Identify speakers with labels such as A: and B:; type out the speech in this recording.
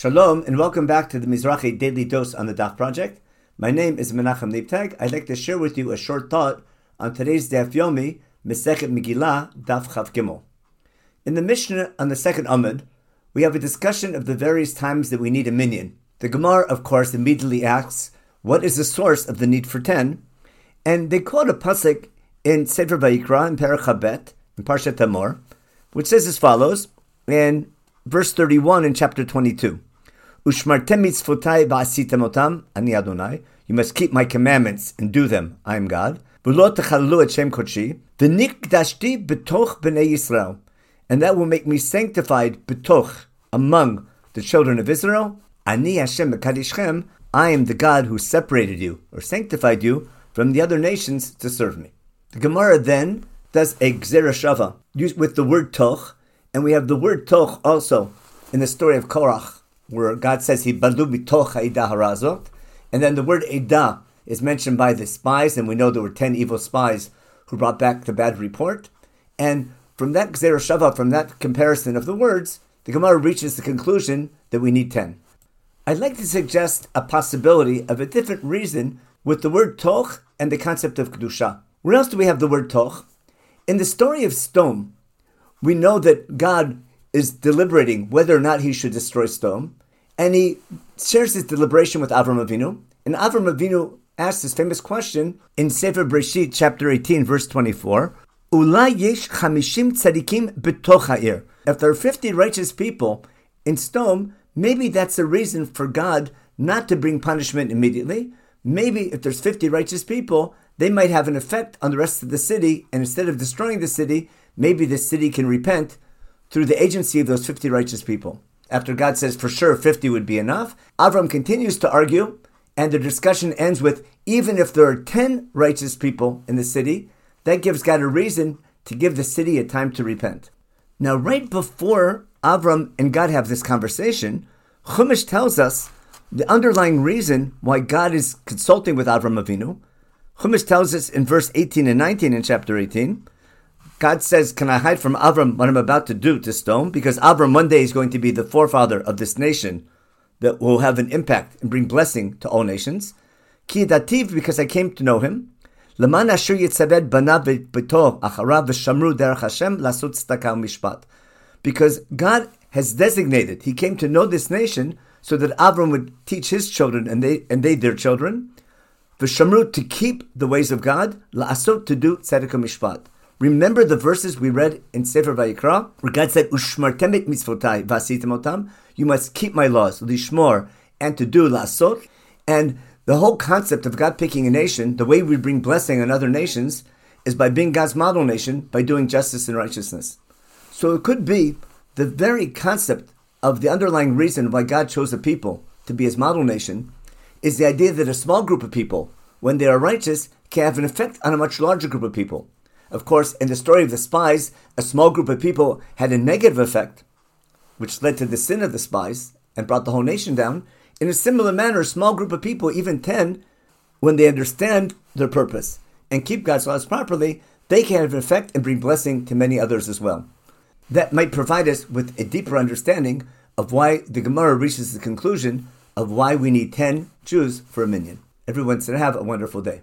A: Shalom and welcome back to the Mizrahi Daily Dose on the Daf Project. My name is Menachem Leibtag. I'd like to share with you a short thought on today's Daf Yomi, Mesechet Megillah, Daf Chav Gimel. In the Mishnah on the second Amud, we have a discussion of the various times that we need a minyan. The Gemara, of course, immediately asks, what is the source of the need for ten? And they quote a pasuk in Sefer Vayikra in Perek Chaf Bet, in Parshat Emor, which says as follows, in verse 31 in chapter 22. Ushmartem mitzvotai otam, ani Adonai. You must keep my commandments and do them. I am God. V'lo techalu et shem. V'nikdashti betoch b'nei Yisrael. And that will make me sanctified betoch, among the children of Israel. Ani Hashem mekadishchem. I am the God who separated you, or sanctified you, from the other nations to serve me. The Gemara then does a gzera shava, with the word toch, and we have the word toch also in the story of Korach, where God says he harazot, and then the word eda is mentioned by the spies, and we know there were ten evil spies who brought back the bad report. And from that shava, from that comparison of the words, the Gemara reaches the conclusion that we need ten. I'd like to suggest a possibility of a different reason with the word toch and the concept of kedusha. Where else do we have the word toch? In the story of Sdom, we know that God is deliberating whether or not he should destroy Sdom, and he shares his deliberation with Avram Avinu. And Avram Avinu asks this famous question in Sefer Breshit, chapter 18, verse 24. Ulai yesh chamishim tzadikim betoch ha'ir. If there are 50 righteous people in Sdom, maybe that's a reason for God not to bring punishment immediately. Maybe if there's 50 righteous people, they might have an effect on the rest of the city, and instead of destroying the city, maybe the city can repent through the agency of those 50 righteous people after God says for sure 50 would be enough, Avram continues to argue, and the discussion ends with even if there are 10 righteous people in the city, that gives God a reason to give the city a time to repent. Now, right before Avram and God have this conversation, Chumash tells us the underlying reason why God is consulting with Avram Avinu. Chumash tells us in verse 18 and 19 in chapter 18 God says, Can I hide from Avram what I'm about to do to Sdom? Because Avram one day is going to be the forefather of this nation that will have an impact and bring blessing to all nations. Ki dativ, because I came to know him. Leman asher yitzaved banav b'to acharav v'shamru derech Hashem lasut tzedakah mishpat. Because God has designated, He came to know this nation so that Avram would teach his children and they and they their children. V'shamru to keep the ways of God, la'asot to do tzedakah mishpat. Remember the verses we read in Sefer Vayikra, where God said, "Ushmartem mitzvotai vasitem otam." You must keep my laws, lishmor, and to do lasot. And the whole concept of God picking a nation, the way we bring blessing on other nations, is by being God's model nation, by doing justice and righteousness. So it could be the very concept of the underlying reason why God chose a people to be His model nation is the idea that a small group of people, when they are righteous, can have an effect on a much larger group of people. Of course, in the story of the spies, a small group of people had a negative effect, which led to the sin of the spies and brought the whole nation down. In a similar manner, a small group of people, even 10, when they understand their purpose and keep God's laws properly, they can have an effect and bring blessing to many others as well. That might provide us with a deeper understanding of why the Gemara reaches the conclusion of why we need 10 Jews for a minyan. Everyone should have a wonderful day.